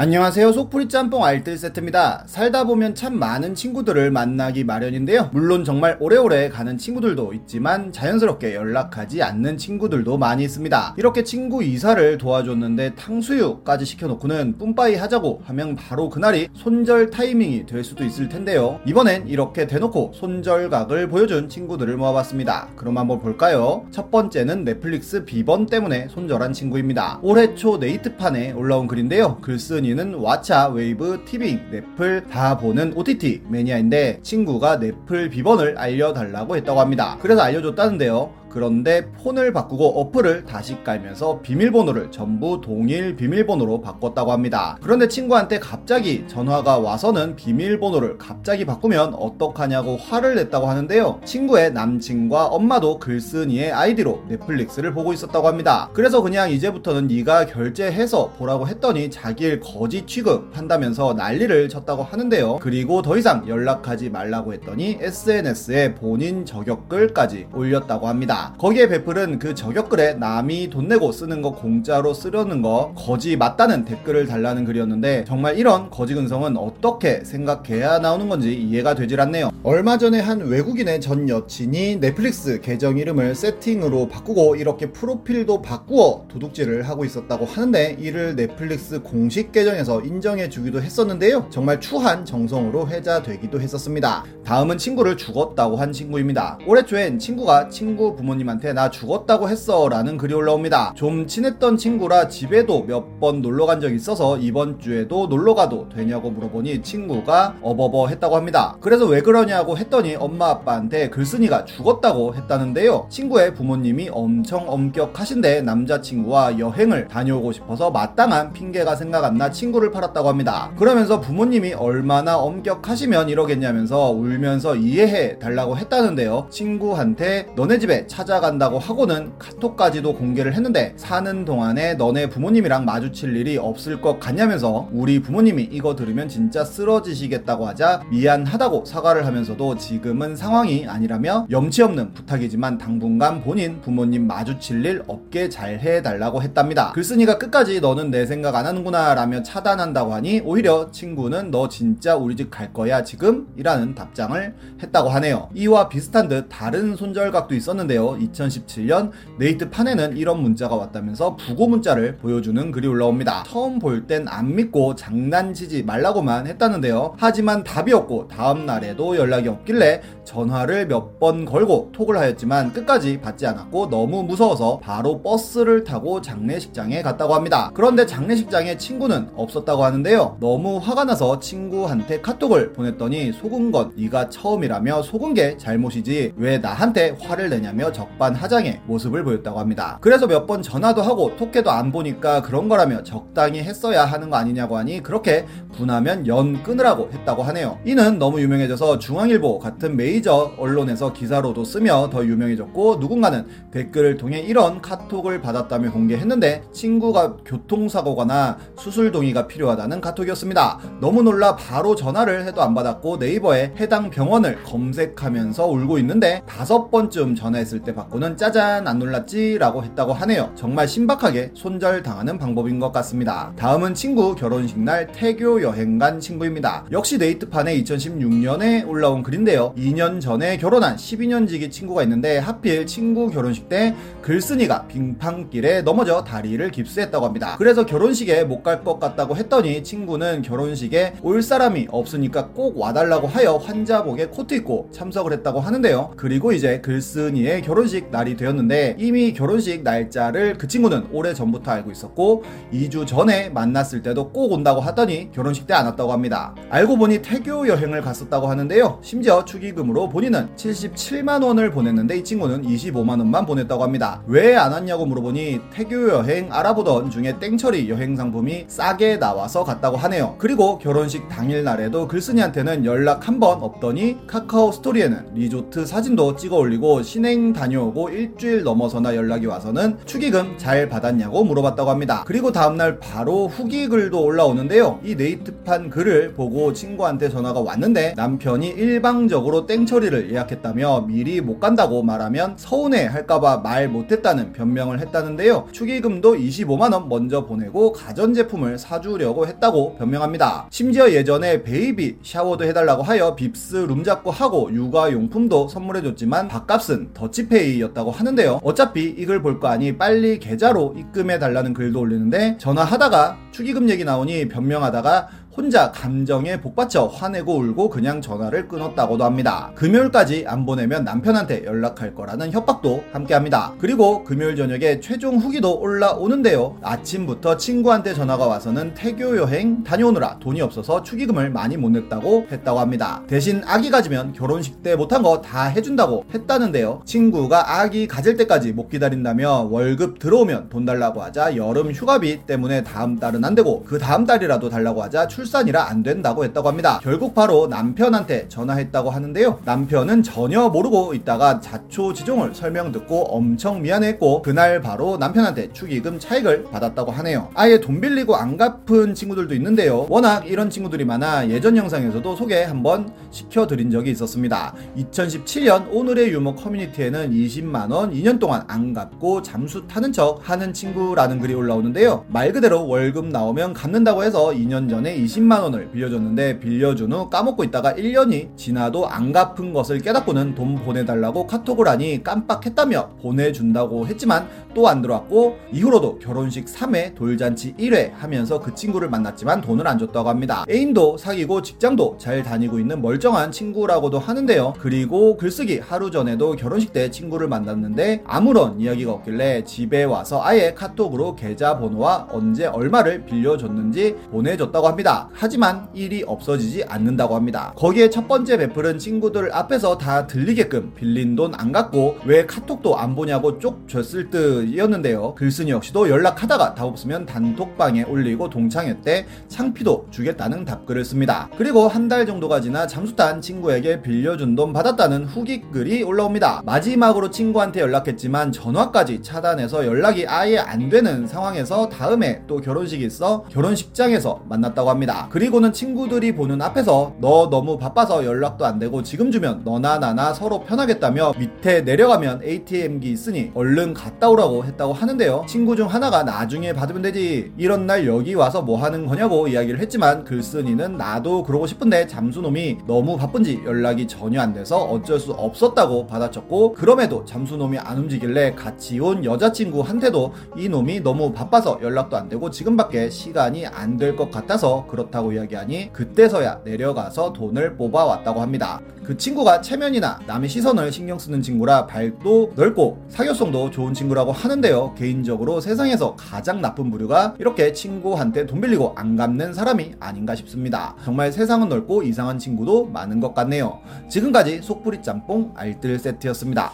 안녕하세요. 속풀이 짬뽕 알뜰 세트입니다. 살다 보면 참 많은 친구들을 만나기 마련인데요. 물론 정말 오래오래 가는 친구들도 있지만 자연스럽게 연락하지 않는 친구들도 많이 있습니다. 이렇게 친구 이사를 도와줬는데 탕수육까지 시켜놓고는 뿜빠이 하자고 하면 바로 그날이 손절 타이밍이 될 수도 있을 텐데요. 이번엔 이렇게 대놓고 손절각을 보여준 친구들을 모아봤습니다. 그럼 한번 볼까요? 첫 번째는 넷플릭스 비번 때문에 손절한 친구입니다. 올해 초 네이트판에 올라온 글인데요. 글쓴이 순위는 왓챠, 웨이브, 티빙, 넷플 다 보는 OTT 매니아인데 친구가 넷플 비번을 알려달라고 했다고 합니다. 그래서 알려줬다는데요. 그런데 폰을 바꾸고 어플을 다시 깔면서 비밀번호를 전부 동일 비밀번호로 바꿨다고 합니다. 그런데 친구한테 갑자기 전화가 와서는 비밀번호를 갑자기 바꾸면 어떡하냐고 화를 냈다고 하는데요. 친구의 남친과 엄마도 글쓴이의 아이디로 넷플릭스를 보고 있었다고 합니다. 그래서 그냥 이제부터는 네가 결제해서 보라고 했더니 자기를 거짓 취급한다면서 난리를 쳤다고 하는데요. 그리고 더 이상 연락하지 말라고 했더니 SNS에 본인 저격글까지 올렸다고 합니다. 거기에 베풀은 그 저격글에 남이 돈 내고 쓰는 거 공짜로 쓰려는 거 거지 맞다는 댓글을 달라는 글이었는데 정말 이런 거지 근성은 어떻게 생각해야 나오는 건지 이해가 되질 않네요. 얼마 전에 한 외국인의 전 여친이 넷플릭스 계정 이름을 세팅으로 바꾸고 이렇게 프로필도 바꾸어 도둑질을 하고 있었다고 하는데 이를 넷플릭스 공식 계정에서 인정해 주기도 했었는데요. 정말 추한 정성으로 회자되기도 했었습니다. 다음은 친구를 죽었다고 한 친구입니다. 올해 초엔 친구가 친구 부모 부모님한테 나 죽었다고 했어 라는 글이 올라옵니다. 좀 친했던 친구라 집에도 몇 번 놀러 간 적이 있어서 이번 주에도 놀러 가도 되냐고 물어보니 친구가 어버버 했다고 합니다. 그래서 왜 그러냐고 했더니 엄마 아빠한테 글쓴이가 죽었다고 했다는데요. 친구의 부모님이 엄청 엄격하신데 남자친구와 여행을 다녀오고 싶어서 마땅한 핑계가 생각 안 나 친구를 팔았다고 합니다. 그러면서 부모님이 얼마나 엄격하시면 이러겠냐면서 울면서 이해해 달라고 했다는데요. 친구한테 너네 집에 찾아간다고 하고는 카톡까지도 공개를 했는데 사는 동안에 너네 부모님이랑 마주칠 일이 없을 것 같냐면서 우리 부모님이 이거 들으면 진짜 쓰러지시겠다고 하자 미안하다고 사과를 하면서도 지금은 상황이 아니라며 염치 없는 부탁이지만 당분간 본인 부모님 마주칠 일 없게 잘 해달라고 했답니다. 글쓴이가 끝까지 너는 내 생각 안 하는구나 라며 차단한다고 하니 오히려 친구는 너 진짜 우리 집 갈 거야 지금? 이라는 답장을 했다고 하네요. 이와 비슷한 듯 다른 손절각도 있었는데요. 2017년 네이트 판에는 이런 문자가 왔다면서 부고 문자를 보여주는 글이 올라옵니다. 처음 볼 땐 안 믿고 장난치지 말라고만 했다는데요. 하지만 답이 없고 다음 날에도 연락이 없길래 전화를 몇 번 걸고 톡을 하였지만 끝까지 받지 않았고 너무 무서워서 바로 버스를 타고 장례식장에 갔다고 합니다. 그런데 장례식장에 친구는 없었다고 하는데요. 너무 화가 나서 친구한테 카톡을 보냈더니 속은 것 네가 처음이라며 속은 게 잘못이지 왜 나한테 화를 내냐며 적반하장의 모습을 보였다고 합니다. 그래서 몇 번 전화도 하고 톡해도 안 보니까 그런 거라며 적당히 했어야 하는 거 아니냐고 하니 그렇게 분하면 연 끊으라고 했다고 하네요. 이는 너무 유명해져서 중앙일보 같은 메이저 언론에서 기사로도 쓰며 더 유명해졌고 누군가는 댓글을 통해 이런 카톡을 받았다며 공개했는데 친구가 교통사고거나 수술 동의가 필요하다는 카톡이었습니다. 너무 놀라 바로 전화를 해도 안 받았고 네이버에 해당 병원을 검색하면서 울고 있는데 다섯 번쯤 전화했을 때때 받고는 짜잔 안 놀랐지 라고 했다고 하네요. 정말 신박하게 손절당하는 방법인 것 같습니다. 다음은 친구 결혼식 날 태교 여행 간 친구입니다. 역시 네이트판에 2016년에 올라온 글인데요. 2년 전에 결혼한 12년지기 친구가 있는데 하필 친구 결혼식 때 글쓴이가 빙판길에 넘어져 다리를 깁스했다고 합니다. 그래서 결혼식에 못 갈 것 같다고 했더니 친구는 결혼식에 올 사람이 없으니까 꼭 와달라고 하여 환자복에 코트 입고 참석을 했다고 하는데요. 그리고 이제 글쓴이의 결혼 결혼식 날이 되었는데 이미 결혼식 날짜를 그 친구는 오래 전부터 알고 있었고 2주 전에 만났을 때도 꼭 온다고 하더니 결혼식 때 안 왔다고 합니다. 알고 보니 태교 여행을 갔었다고 하는데요. 심지어 축의금으로 본인은 77만 원을 보냈는데 이 친구는 25만 원만 보냈다고 합니다. 왜 안 왔냐고 물어보니 태교 여행 알아보던 중에 땡처리 여행 상품이 싸게 나와서 갔다고 하네요. 그리고 결혼식 당일 날에도 글쓴이한테는 연락 한 번 없더니 카카오 스토리에는 리조트 사진도 찍어 올리고 신행 다 다녀오고 일주일 넘어서나 연락이 와서는 축의금 잘 받았냐고 물어봤다고 합니다. 그리고 다음날 바로 후기 글도 올라오는데요. 이 네이트판 글을 보고 친구한테 전화가 왔는데 남편이 일방적으로 땡처리를 예약했다며 미리 못 간다고 말하면 서운해 할까봐 말 못했다는 변명을 했다는데요. 축의금도 25만원 먼저 보내고 가전제품을 사주려고 했다고 변명합니다. 심지어 예전에 baby shower도 해달라고 하여 빕스 룸 잡고 하고 육아용품도 선물해줬지만 밥값은 더치 페이였다고 하는데요. 어차피 이걸 볼 거 아니 빨리 계좌로 입금해 달라는 글도 올리는데 전화하다가 축의금 얘기 나오니 변명하다가 혼자 감정에 복받쳐 화내고 울고 그냥 전화를 끊었다고도 합니다. 금요일까지 안 보내면 남편한테 연락할 거라는 협박도 함께 합니다. 그리고 금요일 저녁에 최종 후기도 올라오는데요. 아침부터 친구한테 전화가 와서는 태교 여행 다녀오느라 돈이 없어서 축의금을 많이 못 냈다고 했다고 합니다. 대신 아기 가지면 결혼식 때 못한 거 다 해준다고 했다는데요. 친구가 아기 가질 때까지 못 기다린다며 월급 들어오면 돈 달라고 하자 여름 휴가비 때문에 다음 달은 안 되고 그 다음 달이라도 달라고 하자 출 산이라 안 된다고 했다고 합니다. 결국 바로 남편한테 전화했다고 하는데요. 남편은 전혀 모르고 있다가 자초지종을 설명 듣고 엄청 미안했고 그날 바로 남편한테 축의금 차익을 받았다고 하네요. 아예 돈 빌리고 안 갚은 친구들도 있는데요. 워낙 이런 친구들이 많아 예전 영상에서도 소개 한번 시켜드린 적이 있었습니다. 2017년 오늘의 유머 커뮤니티에는 20만원 2년 동안 안 갚고 잠수 타는 척 하는 친구라는 글이 올라오는데요. 말 그대로 월급 나오면 갚는다고 해서 2년 전에 20만원을 빌려줬는데 빌려준 후 까먹고 있다가 1년이 지나도 안 갚은 것을 깨닫고는 돈 보내달라고 카톡을 하니 깜빡했다며 보내준다고 했지만 또 안 들어왔고 이후로도 결혼식 3회 돌잔치 1회 하면서 그 친구를 만났지만 돈을 안 줬다고 합니다. 애인도 사귀고 직장도 잘 다니고 있는 멀쩡한 친구라고도 하는데요. 그리고 글쓰기 하루 전에도 결혼식 때 친구를 만났는데 아무런 이야기가 없길래 집에 와서 아예 카톡으로 계좌번호와 언제 얼마를 빌려줬는지 보내줬다고 합니다. 하지만 일이 없어지지 않는다고 합니다. 거기에 첫 번째 베풀은 친구들 앞에서 다 들리게끔 빌린 돈 안 갚고 왜 카톡도 안 보냐고 쪽 줬을 듯이었는데요. 글쓴이 역시도 연락하다가 답 없으면 단톡방에 올리고 동창회 때 창피도 주겠다는 답글을 씁니다. 그리고 한 달 정도가 지나 잠수탄 친구에게 빌려준 돈 받았다는 후기 글이 올라옵니다. 마지막으로 친구한테 연락했지만 전화까지 차단해서 연락이 아예 안 되는 상황에서 다음에 또 결혼식이 있어 결혼식장에서 만났다고 합니다. 그리고는 친구들이 보는 앞에서 너 너무 바빠서 연락도 안 되고 지금 주면 너나 나나 서로 편하겠다며 밑에 내려가면 ATM기 있으니 얼른 갔다 오라고 했다고 하는데요. 친구 중 하나가 나중에 받으면 되지 이런 날 여기 와서 뭐 하는 거냐고 이야기를 했지만 글쓴이는 나도 그러고 싶은데 잠수놈이 너무 바쁜지 연락이 전혀 안 돼서 어쩔 수 없었다고 받아쳤고 그럼에도 잠수놈이 안 움직일래 같이 온 여자친구한테도 이 놈이 너무 바빠서 연락도 안 되고 지금밖에 시간이 안 될 것 같아서 그렇다고 이야기하니 그때서야 내려가서 돈을 뽑아왔다고 합니다. 그 친구가 체면이나 남의 시선을 신경 쓰는 친구라 발도 넓고 사교성도 좋은 친구라고 하는데요. 개인적으로 세상에서 가장 나쁜 부류가 이렇게 친구한테 돈 빌리고 안 갚는 사람이 아닌가 싶습니다. 정말 세상은 넓고 이상한 친구도 많은 것 같네요. 지금까지 속풀이 짬뽕 알뜰 세트였습니다.